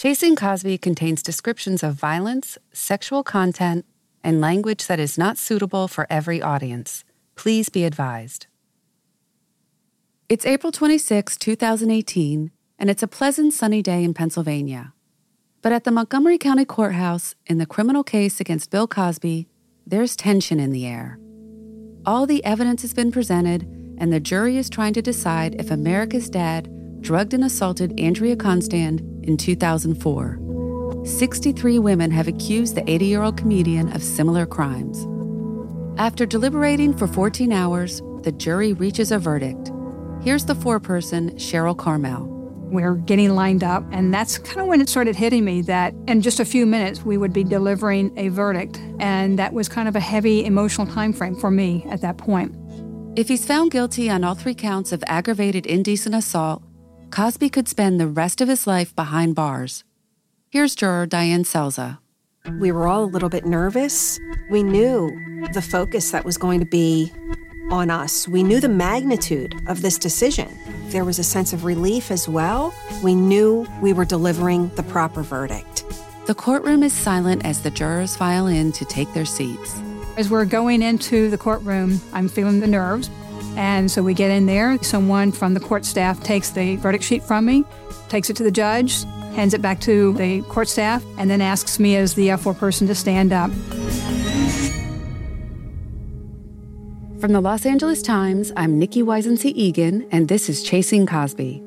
Chasing Cosby contains descriptions of violence, sexual content, and language that is not suitable for every audience. Please be advised. It's April 26, 2018, and it's a pleasant sunny day in Pennsylvania. But at the Montgomery County Courthouse, in the criminal case against Bill Cosby, there's tension in the air. All the evidence has been presented, and the jury is trying to decide if America's dad drugged and assaulted Andrea Constand in 2004. 63 women have accused the 80 year old comedian of similar crimes. After deliberating for 14 hours, the jury reaches a verdict. Here's the foreperson, Cheryl Carmel. We're getting lined up, and that's kind of when it started hitting me that in just a few minutes we would be delivering a verdict, and that was kind of a heavy emotional time frame for me at that point. If he's found guilty on all three counts of aggravated indecent assault, Cosby could spend the rest of his life behind bars. Here's juror Diane Selza. We were all a little bit nervous. We knew the focus that was going to be on us. We knew the magnitude of this decision. There was a sense of relief as well. We knew we were delivering the proper verdict. The courtroom is silent as the jurors file in to take their seats. As we're going into the courtroom, I'm feeling the nerves. And so we get in there. Someone from the court staff takes the verdict sheet from me, takes it to the judge, hands it back to the court staff, and then asks me as the F4 person to stand up. From the Los Angeles Times, I'm Nicki Weisensee Egan, and this is Chasing Cosby.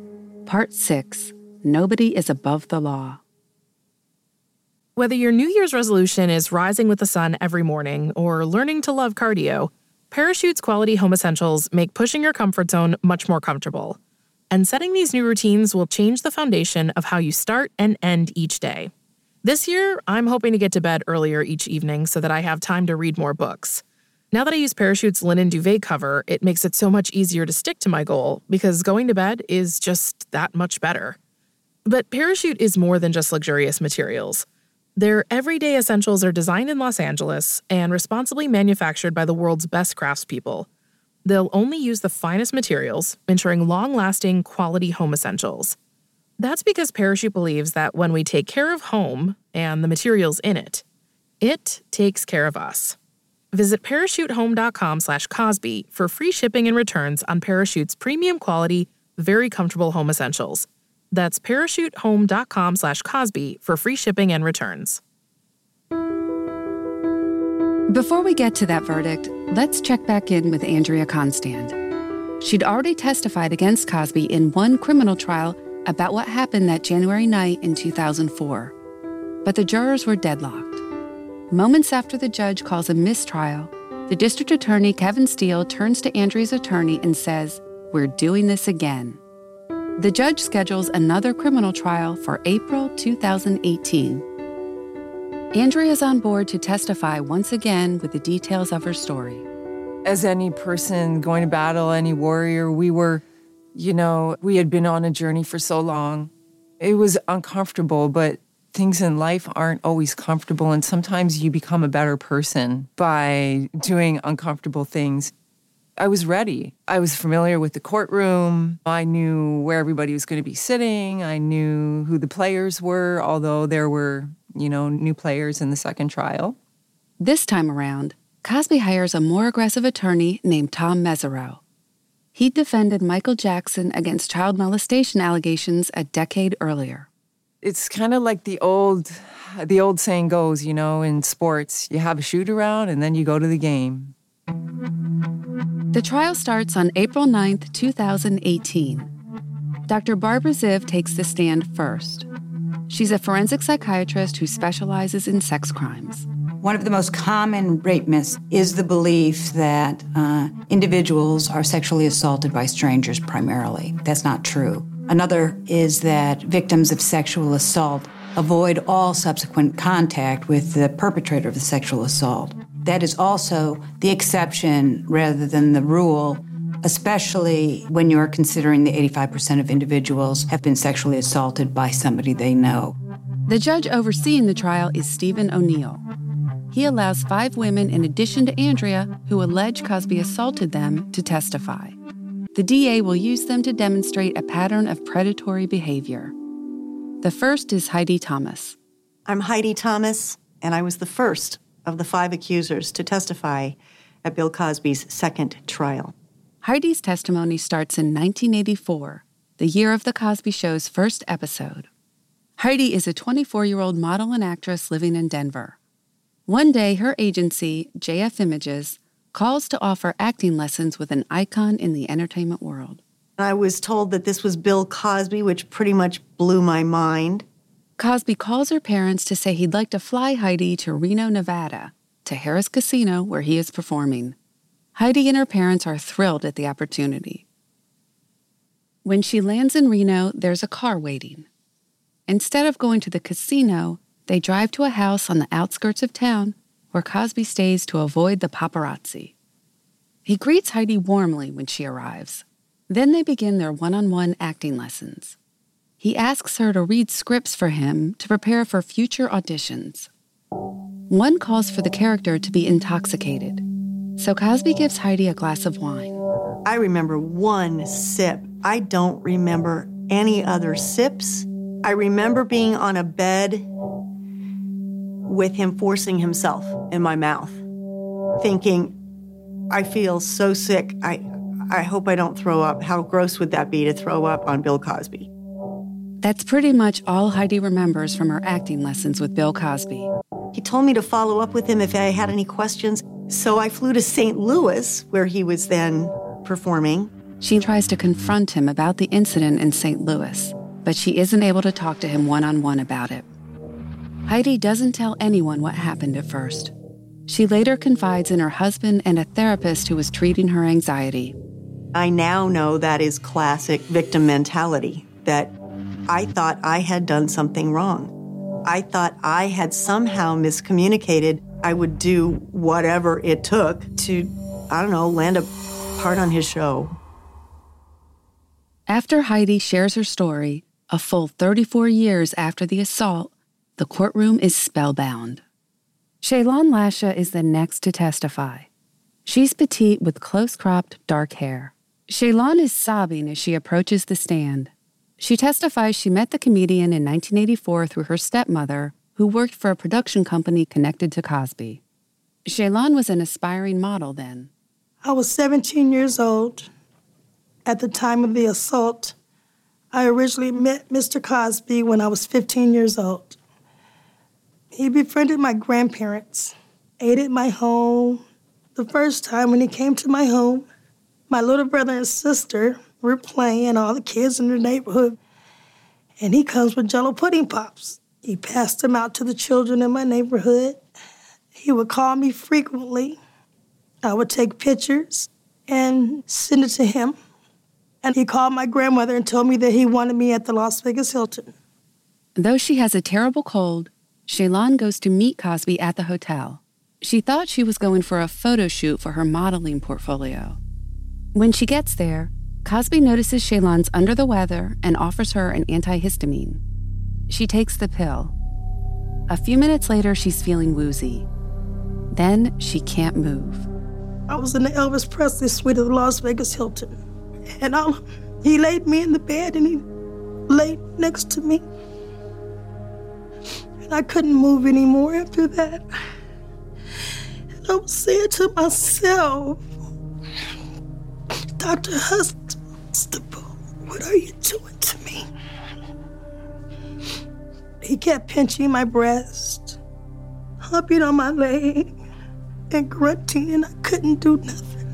Part 6 Nobody is Above the Law. Whether your New Year's resolution is rising with the sun every morning or learning to love cardio, Parachute's quality home essentials make pushing your comfort zone much more comfortable. And setting these new routines will change the foundation of how you start and end each day. This year, I'm hoping to get to bed earlier each evening so that I have time to read more books. Now that I use Parachute's linen duvet cover, it makes it so much easier to stick to my goal because going to bed is just that much better. But Parachute is more than just luxurious materials. Their everyday essentials are designed in Los Angeles and responsibly manufactured by the world's best craftspeople. They'll only use the finest materials, ensuring long lasting, quality home essentials. That's because Parachute believes that when we take care of home and the materials in it, it takes care of us. Visit parachutehome.com slash Cosby for free shipping and returns on Parachute's premium quality, very comfortable home essentials. That's parachutehome.com slash Cosby for free shipping and returns. Before we get to that verdict, let's check back in with Andrea Constand. She'd already testified against Cosby in one criminal trial about what happened that January night in 2004. But the jurors were deadlocked. Moments after the judge calls a mistrial, the district attorney, Kevin Steele, turns to Andrea's attorney and says, We're doing this again. The judge schedules another criminal trial for April 2018. Andrea is on board to testify once again with the details of her story. As any person going to battle, any warrior, we were, you know, we had been on a journey for so long. It was uncomfortable, but things in life aren't always comfortable. And sometimes you become a better person by doing uncomfortable things. I was ready. I was familiar with the courtroom. I knew where everybody was going to be sitting. I knew who the players were, although there were, you know, new players in the second trial. This time around, Cosby hires a more aggressive attorney named Tom Mesereau. He defended Michael Jackson against child molestation allegations a decade earlier. It's kind of like the old the old saying goes, you know, in sports, you have a shoot around and then you go to the game. The trial starts on April 9th, 2018. Dr. Barbara Ziv takes the stand first. She's a forensic psychiatrist who specializes in sex crimes. One of the most common rape myths is the belief that uh, individuals are sexually assaulted by strangers primarily. That's not true. Another is that victims of sexual assault avoid all subsequent contact with the perpetrator of the sexual assault. That is also the exception rather than the rule, especially when you're considering the 85% of individuals have been sexually assaulted by somebody they know. The judge overseeing the trial is Stephen O'Neill. He allows five women, in addition to Andrea, who allege Cosby assaulted them, to testify. The DA will use them to demonstrate a pattern of predatory behavior. The first is Heidi Thomas. I'm Heidi Thomas, and I was the first of the five accusers to testify at Bill Cosby's second trial. Heidi's testimony starts in 1984, the year of The Cosby Show's first episode. Heidi is a 24 year old model and actress living in Denver. One day, her agency, JF Images, calls to offer acting lessons with an icon in the entertainment world. I was told that this was Bill Cosby, which pretty much blew my mind. Cosby calls her parents to say he'd like to fly Heidi to Reno, Nevada, to Harrah's Casino, where he is performing. Heidi and her parents are thrilled at the opportunity. When she lands in Reno, there's a car waiting. Instead of going to the casino, they drive to a house on the outskirts of town where Cosby stays to avoid the paparazzi. He greets Heidi warmly when she arrives. Then they begin their one on one acting lessons. He asks her to read scripts for him to prepare for future auditions. One calls for the character to be intoxicated, so Cosby gives Heidi a glass of wine. I remember one sip. I don't remember any other sips. I remember being on a bed with him forcing himself in my mouth, thinking, I feel so sick. I, I hope I don't throw up. How gross would that be to throw up on Bill Cosby? That's pretty much all Heidi remembers from her acting lessons with Bill Cosby. He told me to follow up with him if I had any questions. So I flew to St. Louis, where he was then performing. She tries to confront him about the incident in St. Louis, but she isn't able to talk to him one on one about it. Heidi doesn't tell anyone what happened at first. She later confides in her husband and a therapist who was treating her anxiety. I now know that is classic victim mentality, that I thought I had done something wrong. I thought I had somehow miscommunicated. I would do whatever it took to, I don't know, land a part on his show. After Heidi shares her story, a full 34 years after the assault, the courtroom is spellbound. Chelan Lasha is the next to testify. She's petite with close cropped dark hair. Chelan is sobbing as she approaches the stand. She testifies she met the comedian in 1984 through her stepmother, who worked for a production company connected to Cosby. Chelan was an aspiring model then. I was 17 years old at the time of the assault. I originally met Mr. Cosby when I was 15 years old. He befriended my grandparents, ate at my home. The first time when he came to my home, my little brother and sister were playing, all the kids in the neighborhood, and he comes with jello pudding pops. He passed them out to the children in my neighborhood. He would call me frequently. I would take pictures and send it to him. And he called my grandmother and told me that he wanted me at the Las Vegas Hilton. Though she has a terrible cold, Chelan goes to meet Cosby at the hotel. She thought she was going for a photo shoot for her modeling portfolio. When she gets there, Cosby notices Chelan's under the weather and offers her an antihistamine. She takes the pill. A few minutes later, she's feeling woozy. Then she can't move. I was in the Elvis Presley suite of Las Vegas Hilton. And I, he laid me in the bed and he laid next to me. And I couldn't move anymore after that. And I was saying to myself, Dr. Huxtable, what are you doing to me? He kept pinching my breast, humping on my leg, and grunting, and I couldn't do nothing.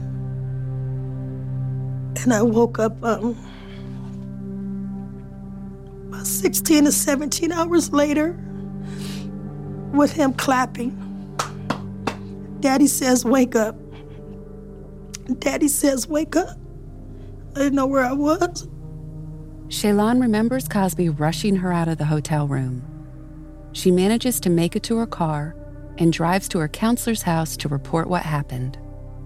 And I woke up um, about 16 to 17 hours later with him clapping. Daddy says, Wake up. Daddy says, Wake up. I didn't know where I was. Chelan remembers Cosby rushing her out of the hotel room. She manages to make it to her car and drives to her counselor's house to report what happened.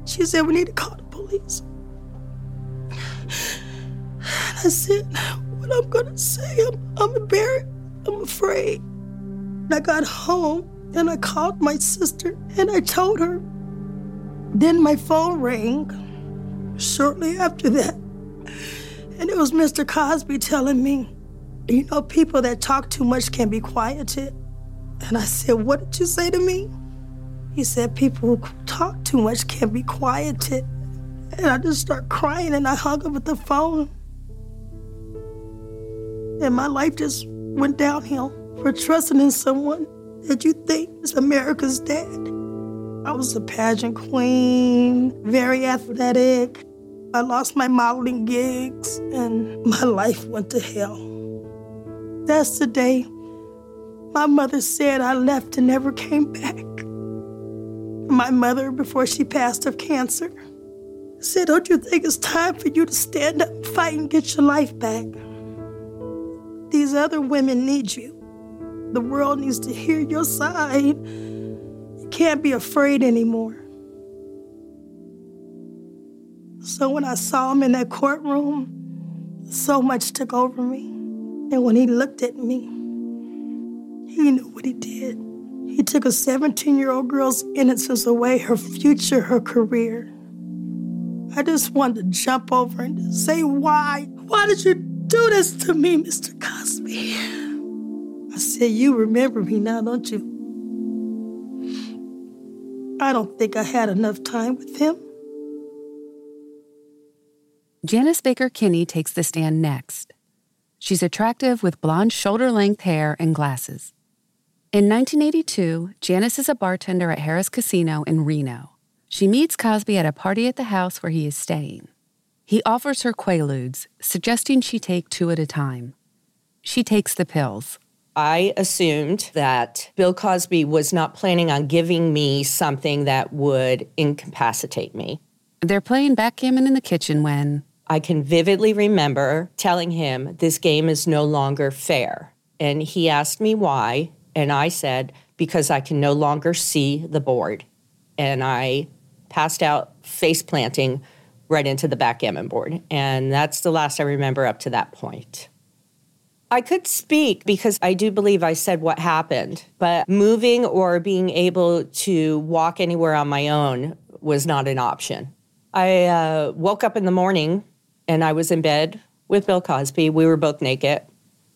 She said, We need to call the police. And I said, What I'm going to say, I'm, I'm embarrassed. I'm afraid. I got home and I called my sister and I told her. Then my phone rang shortly after that. And it was Mr. Cosby telling me You know, people that talk too much can be quieted. And I said, What did you say to me? He said, People who talk too much can be quieted. And I just start crying and I hung up at the phone. And my life just went downhill for trusting in someone that you think is America's dad. I was a pageant queen, very athletic. I lost my modeling gigs, and my life went to hell. That's the day my mother said I left and never came back. My mother, before she passed of cancer, said, Don't you think it's time for you to stand up and fight and get your life back? These other women need you. The world needs to hear your side. You can't be afraid anymore. So when I saw him in that courtroom, so much took over me. And when he looked at me, he knew what he did. He took a 17 year old girl's innocence away, her future, her career. I just wanted to jump over and say, Why? Why did you do this to me, Mr. Cosby? I said, You remember me now, don't you? I don't think I had enough time with him. Janice Baker Kinney takes the stand next. She's attractive with blonde shoulder length hair and glasses. In 1982, Janice is a bartender at Harrah's Casino in Reno. She meets Cosby at a party at the house where he is staying. He offers her Quaaludes, suggesting she take two at a time. She takes the pills. I assumed that Bill Cosby was not planning on giving me something that would incapacitate me. They're playing backgammon in the kitchen when I can vividly remember telling him this game is no longer fair. And he asked me why, and I said, because I can no longer see the board. And I passed out face planting right into the backgammon board. And that's the last I remember up to that point. I could speak because I do believe I said what happened, but moving or being able to walk anywhere on my own was not an option. I uh, woke up in the morning and I was in bed with Bill Cosby. We were both naked.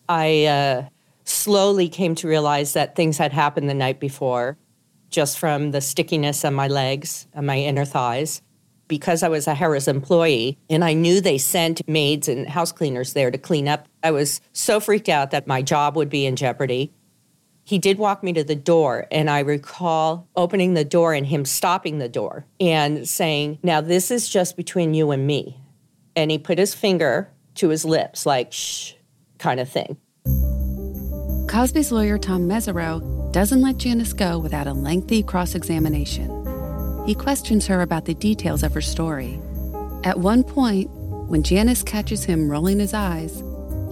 I uh, slowly came to realize that things had happened the night before, just from the stickiness on my legs and my inner thighs. Because I was a Harrah's employee and I knew they sent maids and house cleaners there to clean up, I was so freaked out that my job would be in jeopardy. He did walk me to the door, and I recall opening the door and him stopping the door and saying, Now, this is just between you and me. And he put his finger to his lips, like, shh, kind of thing. Cosby's lawyer, Tom Mesereau, doesn't let Janice go without a lengthy cross examination. He questions her about the details of her story. At one point, when Janice catches him rolling his eyes,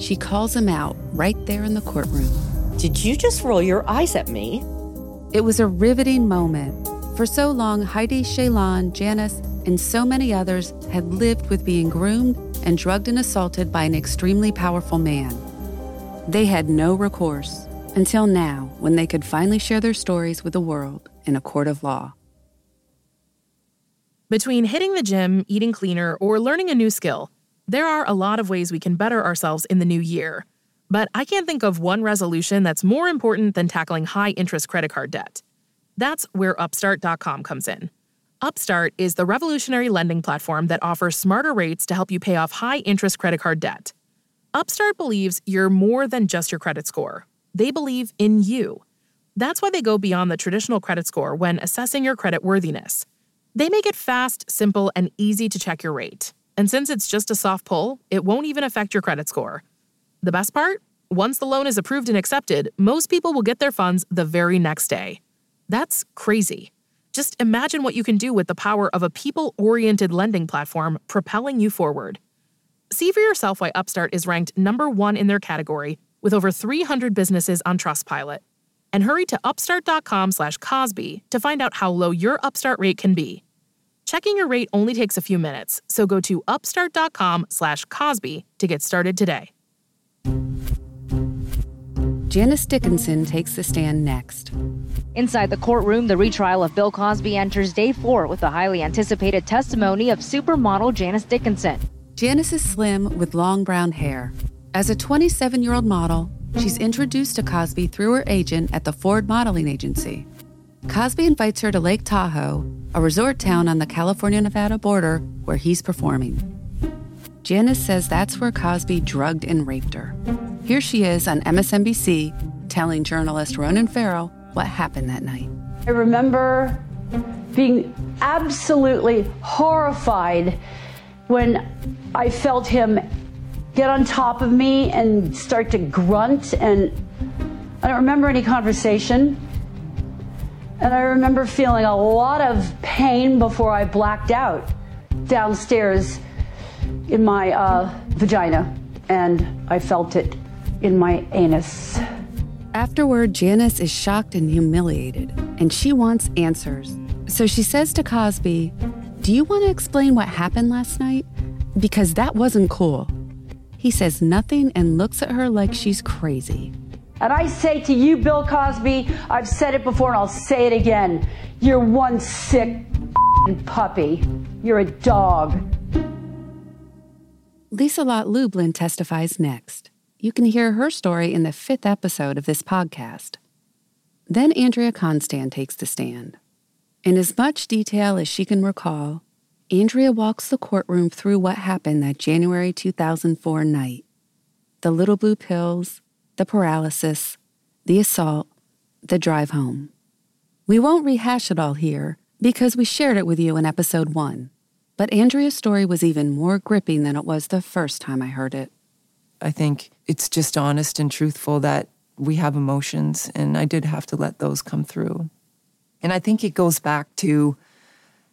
she calls him out right there in the courtroom. Did you just roll your eyes at me? It was a riveting moment. For so long, Heidi, Chelan, Janice, and so many others had lived with being groomed and drugged and assaulted by an extremely powerful man. They had no recourse until now when they could finally share their stories with the world in a court of law. Between hitting the gym, eating cleaner, or learning a new skill, there are a lot of ways we can better ourselves in the new year. But I can't think of one resolution that's more important than tackling high interest credit card debt. That's where Upstart.com comes in. Upstart is the revolutionary lending platform that offers smarter rates to help you pay off high interest credit card debt. Upstart believes you're more than just your credit score. They believe in you. That's why they go beyond the traditional credit score when assessing your credit worthiness. They make it fast, simple, and easy to check your rate. And since it's just a soft pull, it won't even affect your credit score. The best part? Once the loan is approved and accepted, most people will get their funds the very next day. That's crazy. Just imagine what you can do with the power of a people oriented lending platform propelling you forward. See for yourself why Upstart is ranked number one in their category with over 300 businesses on Trustpilot. And hurry to upstart.com slash Cosby to find out how low your Upstart rate can be. Checking your rate only takes a few minutes, so go to upstart.com slash Cosby to get started today. Janice Dickinson takes the stand next. Inside the courtroom, the retrial of Bill Cosby enters day four with the highly anticipated testimony of supermodel Janice Dickinson. Janice is slim with long brown hair. As a 27 year old model, she's introduced to Cosby through her agent at the Ford Modeling Agency. Cosby invites her to Lake Tahoe, a resort town on the California Nevada border where he's performing. Janice says that's where Cosby drugged and raped her. Here she is on MSNBC telling journalist Ronan Farrow what happened that night. I remember being absolutely horrified when I felt him get on top of me and start to grunt. And I don't remember any conversation. And I remember feeling a lot of pain before I blacked out downstairs in my uh, vagina. And I felt it in my anus. Afterward, Janice is shocked and humiliated, and she wants answers. So she says to Cosby, Do you want to explain what happened last night? Because that wasn't cool. He says nothing and looks at her like she's crazy. And I say to you, Bill Cosby, I've said it before and I'll say it again. You're one sick puppy. You're a dog. Lisa Lott Lublin testifies next. You can hear her story in the fifth episode of this podcast. Then Andrea Constand takes the stand. In as much detail as she can recall, Andrea walks the courtroom through what happened that January 2004 night the little blue pills, the paralysis, the assault, the drive home. We won't rehash it all here because we shared it with you in episode one, but Andrea's story was even more gripping than it was the first time I heard it. I think it's just honest and truthful that we have emotions, and I did have to let those come through. And I think it goes back to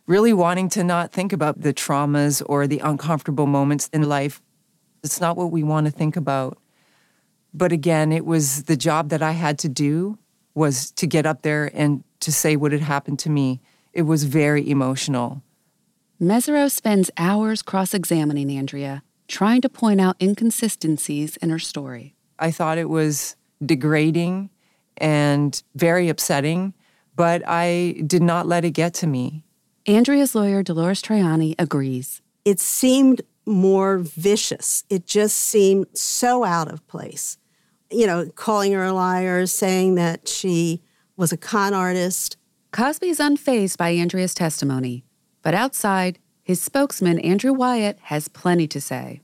really wanting to not think about the traumas or the uncomfortable moments in life. It's not what we want to think about. But again, it was the job that I had to do was to get up there and to say what had happened to me. It was very emotional. Mesereau spends hours cross examining Andrea trying to point out inconsistencies in her story. I thought it was degrading and very upsetting, but I did not let it get to me. Andrea's lawyer, Dolores Troiani, agrees. It seemed more vicious. It just seemed so out of place. You know, calling her a liar, saying that she was a con artist. Cosby is unfazed by Andrea's testimony, but outside, his spokesman, Andrew Wyatt, has plenty to say.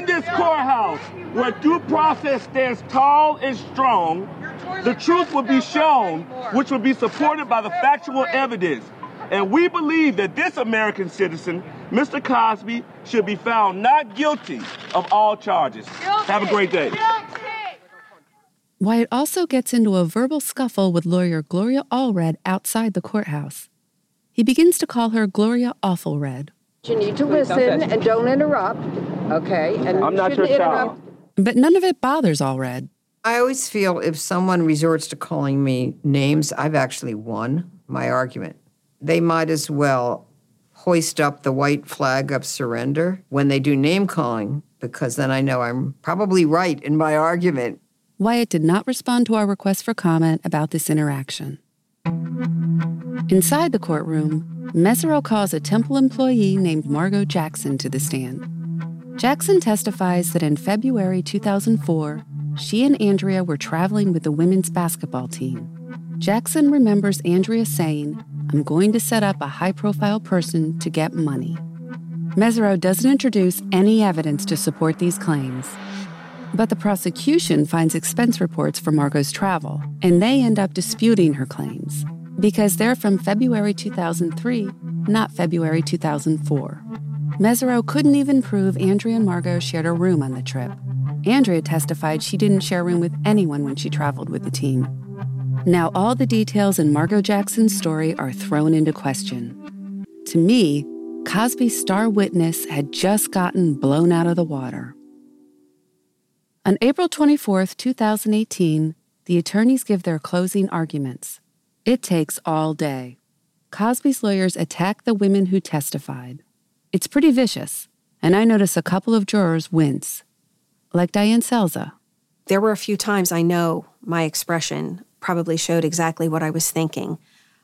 In this courthouse, where due process stands tall and strong, the truth will be shown, which will be supported by the factual evidence. And we believe that this American citizen, Mr. Cosby, should be found not guilty of all charges. Have a great day. Wyatt also gets into a verbal scuffle with lawyer Gloria Allred outside the courthouse. He begins to call her Gloria Awfulred. You need to listen and don't interrupt, okay? And I'm not your child. But none of it bothers Allred. I always feel if someone resorts to calling me names, I've actually won my argument. They might as well hoist up the white flag of surrender when they do name calling, because then I know I'm probably right in my argument. Wyatt did not respond to our request for comment about this interaction. Inside the courtroom, Mesereau calls a Temple employee named Margot Jackson to the stand. Jackson testifies that in February 2004, she and Andrea were traveling with the women's basketball team. Jackson remembers Andrea saying, I'm going to set up a high profile person to get money. Mesereau doesn't introduce any evidence to support these claims. But the prosecution finds expense reports for Margot's travel, and they end up disputing her claims because they're from February 2003, not February 2004. Mesereau couldn't even prove Andrea and Margot shared a room on the trip. Andrea testified she didn't share a room with anyone when she traveled with the team. Now, all the details in Margot Jackson's story are thrown into question. To me, Cosby's star witness had just gotten blown out of the water. On April 24, 2018, the attorneys give their closing arguments. It takes all day. Cosby's lawyers attack the women who testified. It's pretty vicious, and I notice a couple of jurors wince, like Diane Selza. There were a few times I know my expression probably showed exactly what I was thinking.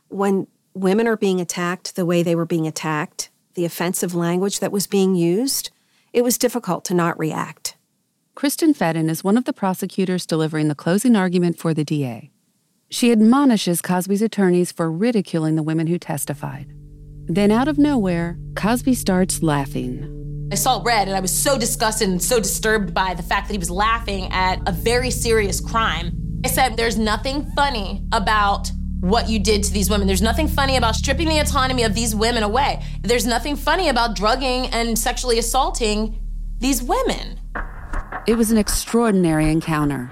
When women are being attacked the way they were being attacked, the offensive language that was being used, it was difficult to not react. Kristen Feden is one of the prosecutors delivering the closing argument for the DA. She admonishes Cosby's attorneys for ridiculing the women who testified. Then, out of nowhere, Cosby starts laughing. I saw red and I was so disgusted and so disturbed by the fact that he was laughing at a very serious crime. I said, There's nothing funny about what you did to these women. There's nothing funny about stripping the autonomy of these women away. There's nothing funny about drugging and sexually assaulting these women. It was an extraordinary encounter.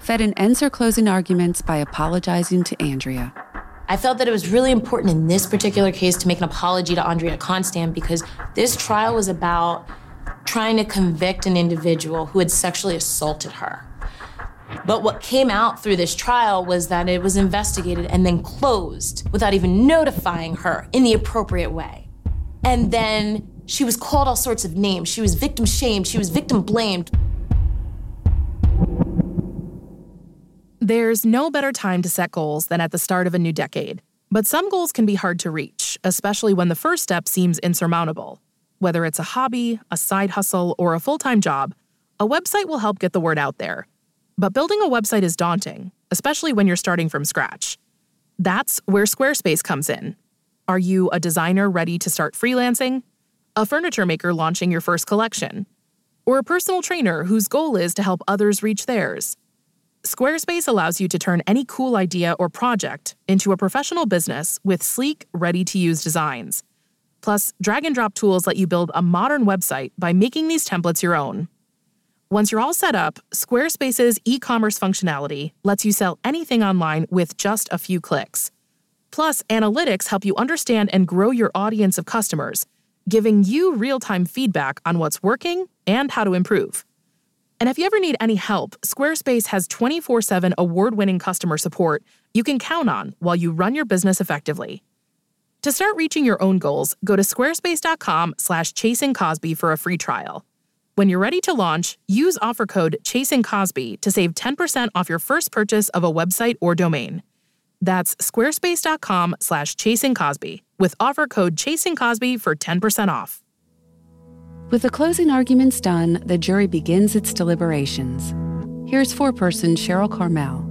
Feden ends her closing arguments by apologizing to Andrea. I felt that it was really important in this particular case to make an apology to Andrea Constand because this trial was about trying to convict an individual who had sexually assaulted her. But what came out through this trial was that it was investigated and then closed without even notifying her in the appropriate way. And then she was called all sorts of names. She was victim shamed, she was victim blamed. There's no better time to set goals than at the start of a new decade. But some goals can be hard to reach, especially when the first step seems insurmountable. Whether it's a hobby, a side hustle, or a full time job, a website will help get the word out there. But building a website is daunting, especially when you're starting from scratch. That's where Squarespace comes in. Are you a designer ready to start freelancing? A furniture maker launching your first collection? Or a personal trainer whose goal is to help others reach theirs? Squarespace allows you to turn any cool idea or project into a professional business with sleek, ready to use designs. Plus, drag and drop tools let you build a modern website by making these templates your own. Once you're all set up, Squarespace's e commerce functionality lets you sell anything online with just a few clicks. Plus, analytics help you understand and grow your audience of customers, giving you real time feedback on what's working and how to improve. And if you ever need any help, Squarespace has 24 7 award winning customer support you can count on while you run your business effectively. To start reaching your own goals, go to squarespace.com slash chasingcosby for a free trial. When you're ready to launch, use offer code CHASINGCosby to save 10% off your first purchase of a website or domain. That's squarespace.com slash chasingcosby with offer code CHASINGCosby for 10% off. With the closing arguments done, the jury begins its deliberations. Here's foreperson Cheryl Carmel.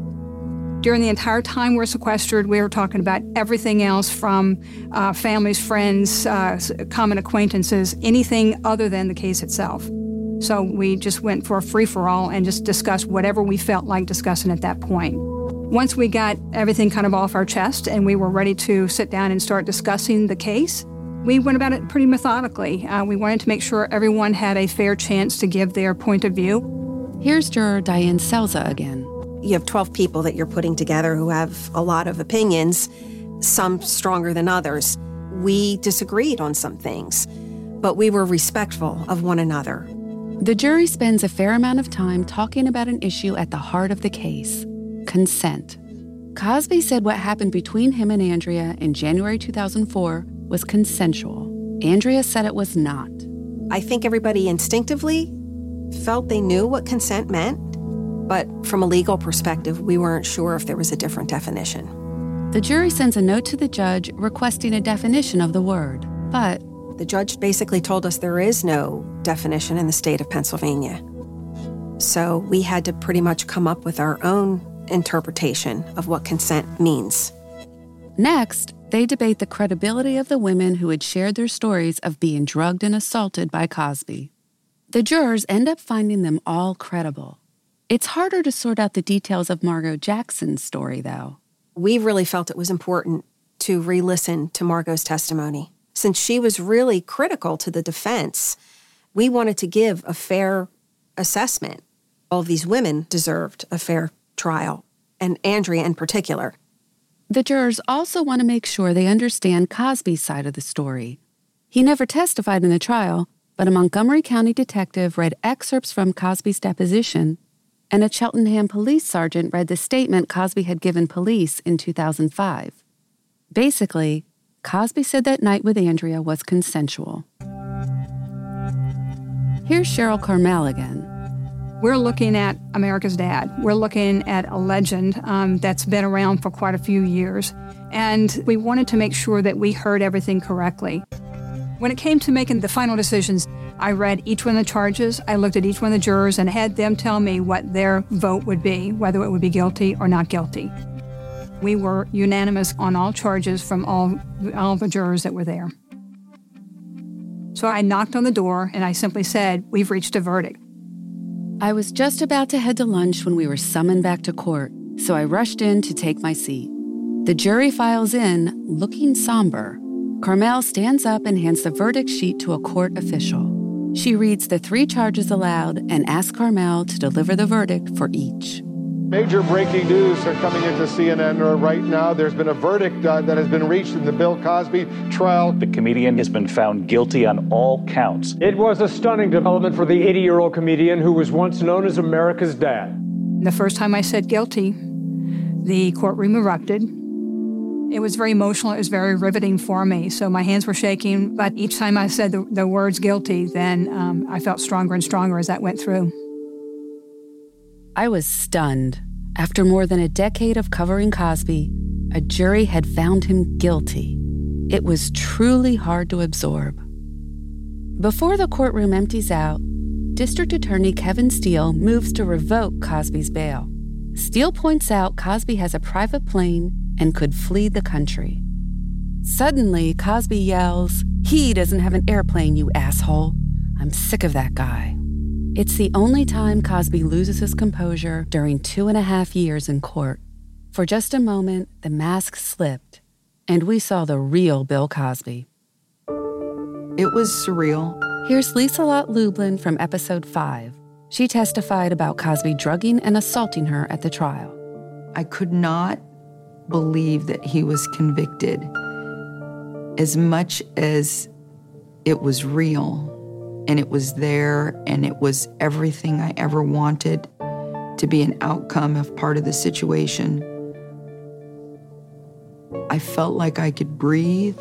During the entire time we're sequestered, we were talking about everything else from uh, families, friends, uh, common acquaintances, anything other than the case itself. So we just went for a free for all and just discussed whatever we felt like discussing at that point. Once we got everything kind of off our chest and we were ready to sit down and start discussing the case, we went about it pretty methodically. Uh, we wanted to make sure everyone had a fair chance to give their point of view. Here's juror Diane Selza again. You have 12 people that you're putting together who have a lot of opinions, some stronger than others. We disagreed on some things, but we were respectful of one another. The jury spends a fair amount of time talking about an issue at the heart of the case consent. Cosby said what happened between him and Andrea in January 2004 was consensual. Andrea said it was not. I think everybody instinctively felt they knew what consent meant, but from a legal perspective, we weren't sure if there was a different definition. The jury sends a note to the judge requesting a definition of the word, but the judge basically told us there is no definition in the state of Pennsylvania. So we had to pretty much come up with our own interpretation of what consent means. Next, they debate the credibility of the women who had shared their stories of being drugged and assaulted by Cosby. The jurors end up finding them all credible. It's harder to sort out the details of Margot Jackson's story, though. We really felt it was important to re listen to Margot's testimony. Since she was really critical to the defense, we wanted to give a fair assessment. All of these women deserved a fair trial, and Andrea in particular. The jurors also want to make sure they understand Cosby's side of the story. He never testified in the trial, but a Montgomery County detective read excerpts from Cosby's deposition, and a Cheltenham police sergeant read the statement Cosby had given police in 2005. Basically, Cosby said that night with Andrea was consensual. Here's Cheryl Carmel again. We're looking at America's Dad. We're looking at a legend um, that's been around for quite a few years. And we wanted to make sure that we heard everything correctly. When it came to making the final decisions, I read each one of the charges. I looked at each one of the jurors and had them tell me what their vote would be, whether it would be guilty or not guilty. We were unanimous on all charges from all, all the jurors that were there. So I knocked on the door and I simply said, We've reached a verdict. I was just about to head to lunch when we were summoned back to court, so I rushed in to take my seat. The jury files in, looking somber. Carmel stands up and hands the verdict sheet to a court official. She reads the three charges aloud and asks Carmel to deliver the verdict for each. Major breaking news are coming into CNN right now. There's been a verdict uh, that has been reached in the Bill Cosby trial. The comedian has been found guilty on all counts. It was a stunning development for the 80 year old comedian who was once known as America's dad. The first time I said guilty, the courtroom erupted. It was very emotional. It was very riveting for me. So my hands were shaking. But each time I said the, the words guilty, then um, I felt stronger and stronger as that went through. I was stunned. After more than a decade of covering Cosby, a jury had found him guilty. It was truly hard to absorb. Before the courtroom empties out, District Attorney Kevin Steele moves to revoke Cosby's bail. Steele points out Cosby has a private plane and could flee the country. Suddenly, Cosby yells, He doesn't have an airplane, you asshole. I'm sick of that guy. It's the only time Cosby loses his composure during two and a half years in court. For just a moment, the mask slipped, and we saw the real Bill Cosby. It was surreal. Here's Lisa Lott Lublin from episode 5. She testified about Cosby drugging and assaulting her at the trial. I could not believe that he was convicted as much as it was real and it was there and it was everything I ever wanted to be an outcome of part of the situation. I felt like I could breathe.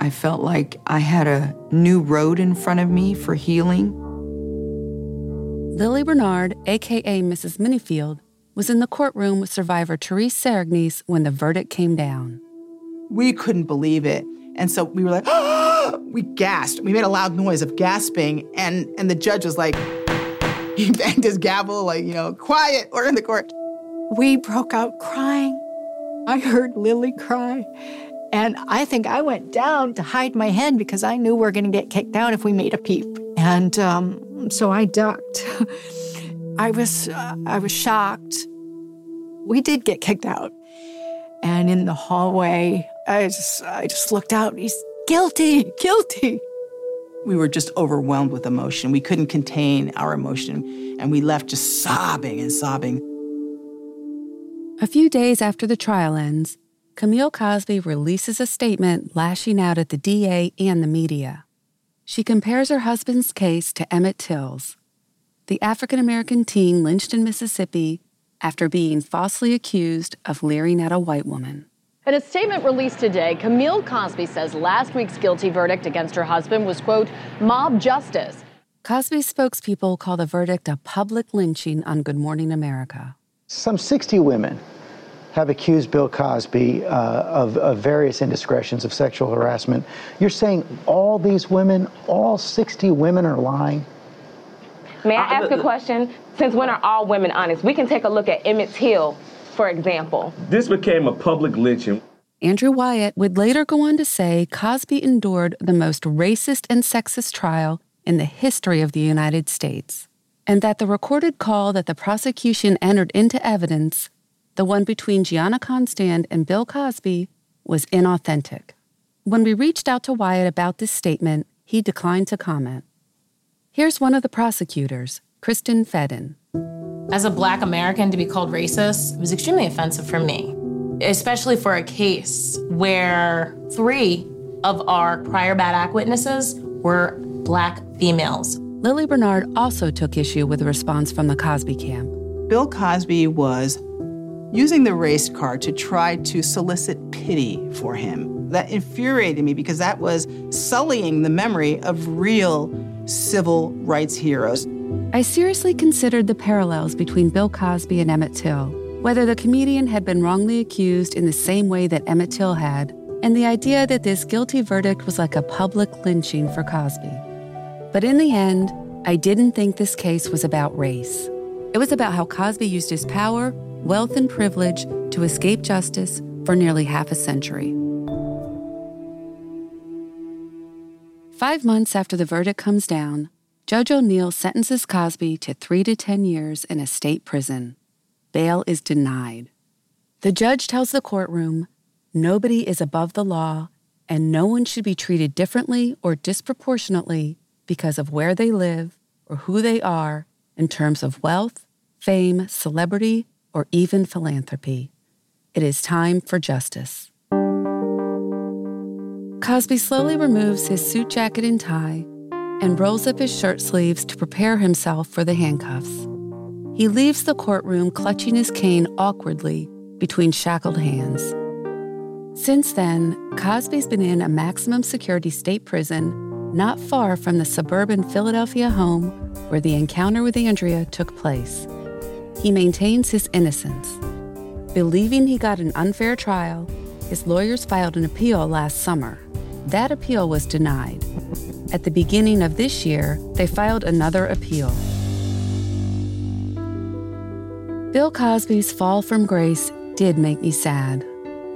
I felt like I had a new road in front of me for healing. Lili Bernard, aka Mrs. Minifield, was in the courtroom with survivor Therese Serignese when the verdict came down. We couldn't believe it. And so we were like, oh, we gasped. We made a loud noise of gasping, and and the judge was like, he banged his gavel, like you know, quiet, order in the court. We broke out crying. I heard Lili cry. And I think I went down to hide my head because I knew we are going to get kicked out if we made a peep. And um, so I ducked. I was uh, I was shocked. We did get kicked out. And in the hallway, I just I just looked out. He's guilty, guilty. We were just overwhelmed with emotion. We couldn't contain our emotion, and we left just sobbing and sobbing. A few days after the trial ends, Camille Cosby releases a statement lashing out at the DA and the media. She compares her husband's case to Emmett Till's, the African American teen lynched in Mississippi after being falsely accused of leering at a white woman. In a statement released today, Camille Cosby says last week's guilty verdict against her husband was, quote, mob justice. Cosby's spokespeople call the verdict a public lynching on Good Morning America. Some 60 women have accused Bill Cosby uh, of, of, various indiscretions of sexual harassment. You're saying all these women, all 60 women are lying? May I ask a question? Since when are all women honest? We can take a look at Emmett Till for example. This became a public lynching. Andrew Wyatt would later go on to say Cosby endured the most racist and sexist trial in the history of the United States, and that the recorded call that the prosecution entered into evidence, the one between Gianna Constand and Bill Cosby, was inauthentic. When we reached out to Wyatt about this statement, he declined to comment. Here's one of the prosecutors, Kristen Feden. As a black American, to be called racist was extremely offensive for me, especially for a case where three of our prior bad act witnesses were black females. Lili Bernard also took issue with the response from the Cosby camp. Bill Cosby was using the race card to try to solicit pity for him. That infuriated me because that was sullying the memory of real civil rights heroes. I seriously considered the parallels between Bill Cosby and Emmett Till, whether the comedian had been wrongly accused in the same way that Emmett Till had, and the idea that this guilty verdict was like a public lynching for Cosby. But in the end, I didn't think this case was about race. It was about how Cosby used his power, wealth, and privilege to escape justice for nearly half a century. Five months after the verdict comes down, Judge O'Neill sentences Cosby to three to 10 years in a state prison. Bail is denied. The judge tells the courtroom nobody is above the law and no one should be treated differently or disproportionately because of where they live or who they are in terms of wealth, fame, celebrity, or even philanthropy. It is time for justice. Cosby slowly removes his suit jacket and tie and rolls up his shirt sleeves to prepare himself for the handcuffs. He leaves the courtroom clutching his cane awkwardly between shackled hands. Since then, Cosby's been in a maximum security state prison not far from the suburban Philadelphia home where the encounter with Andrea took place. He maintains his innocence. Believing he got an unfair trial, his lawyers filed an appeal last summer. That appeal was denied. At the beginning of this year, they filed another appeal. Bill Cosby's fall from grace did make me sad.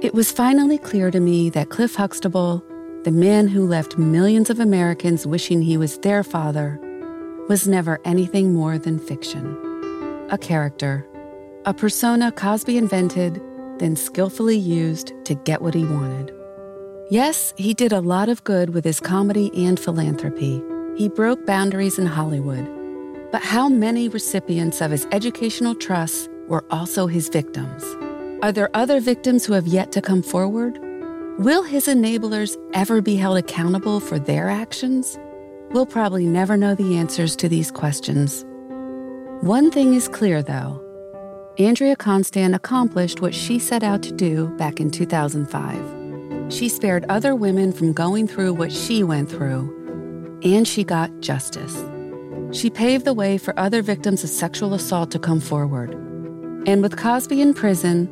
It was finally clear to me that Cliff Huxtable, the man who left millions of Americans wishing he was their father, was never anything more than fiction. A character, a persona Cosby invented, then skillfully used to get what he wanted. Yes, he did a lot of good with his comedy and philanthropy. He broke boundaries in Hollywood. But how many recipients of his educational trusts were also his victims? Are there other victims who have yet to come forward? Will his enablers ever be held accountable for their actions? We'll probably never know the answers to these questions. One thing is clear, though Andrea Constand accomplished what she set out to do back in 2005. She spared other women from going through what she went through, and she got justice. She paved the way for other victims of sexual assault to come forward. And with Cosby in prison,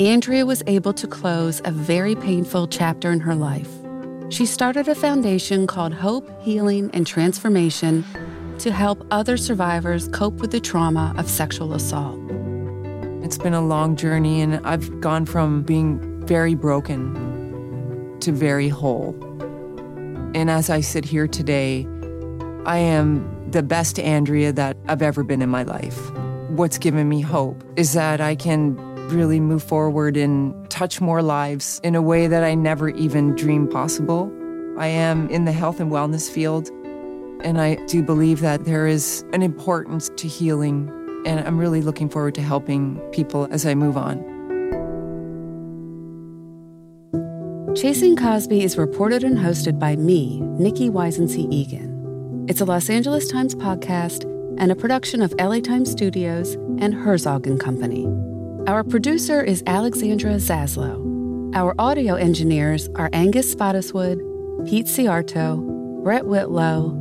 Andrea was able to close a very painful chapter in her life. She started a foundation called Hope, Healing, and Transformation to help other survivors cope with the trauma of sexual assault. It's been a long journey, and I've gone from being very broken to very whole. And as I sit here today, I am the best Andrea that I've ever been in my life. What's given me hope is that I can really move forward and touch more lives in a way that I never even dreamed possible. I am in the health and wellness field, and I do believe that there is an importance to healing, and I'm really looking forward to helping people as I move on. Chasing Cosby is reported and hosted by me, Nicki Weisensee Egan. It's a Los Angeles Times podcast and a production of LA Times Studios and Herzog and Company. Our producer is Alexandra Zaslow. Our audio engineers are Angus Spottiswood, Pete Ciarto, Brett Whitlow,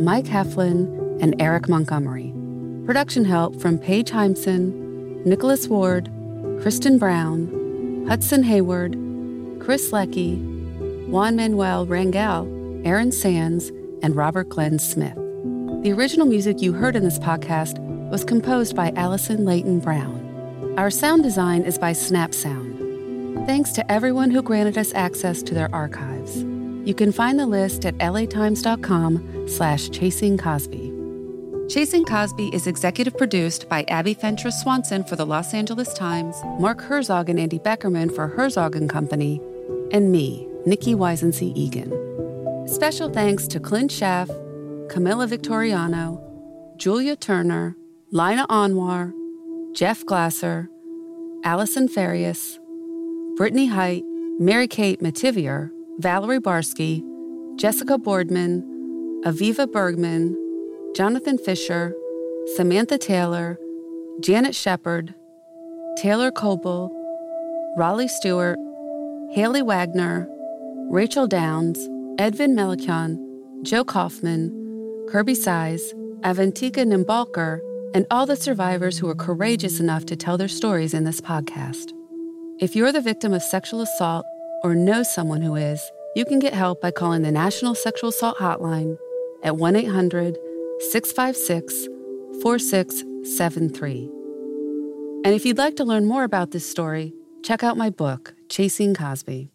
Mike Heflin, and Eric Montgomery. Production help from Paige Heimson, Nicholas Ward, Kristen Brown, Hudson Hayward, Chris Leckie, Juan Manuel Rangel, Aaron Sands, and Robert Glenn Smith. The original music you heard in this podcast was composed by Allison Leyton-Brown. Our sound design is by Snap Sound. Thanks to everyone who granted us access to their archives. You can find the list at latimes.com slash chasing Cosby. Chasing Cosby is executive produced by Abby Fentress Swanson for the Los Angeles Times, Mark Herzog and Andy Beckerman for Herzog and Company, and me, Nicki Weisensee Egan. Special thanks to Clint Schaff, Camilla Victoriano, Julia Turner, Lina Anwar, Jeff Glasser, Allison Farias, Brittany Height, Mary Kate Mativier, Valerie Barsky, Jessica Boardman, Aviva Bergman, Jonathan Fisher, Samantha Taylor, Janet Shepard, Taylor Coble, Raleigh Stewart, Haley Wagner, Rachel Downs, Edvin Melikian, Joe Kaufman, Kirby Size, Avantika Nimbalkar, and all the survivors who were courageous enough to tell their stories in this podcast. If you're the victim of sexual assault or know someone who is, you can get help by calling the National Sexual Assault Hotline at 1 800 656 4673. And if you'd like to learn more about this story, check out my book, Chasing Cosby.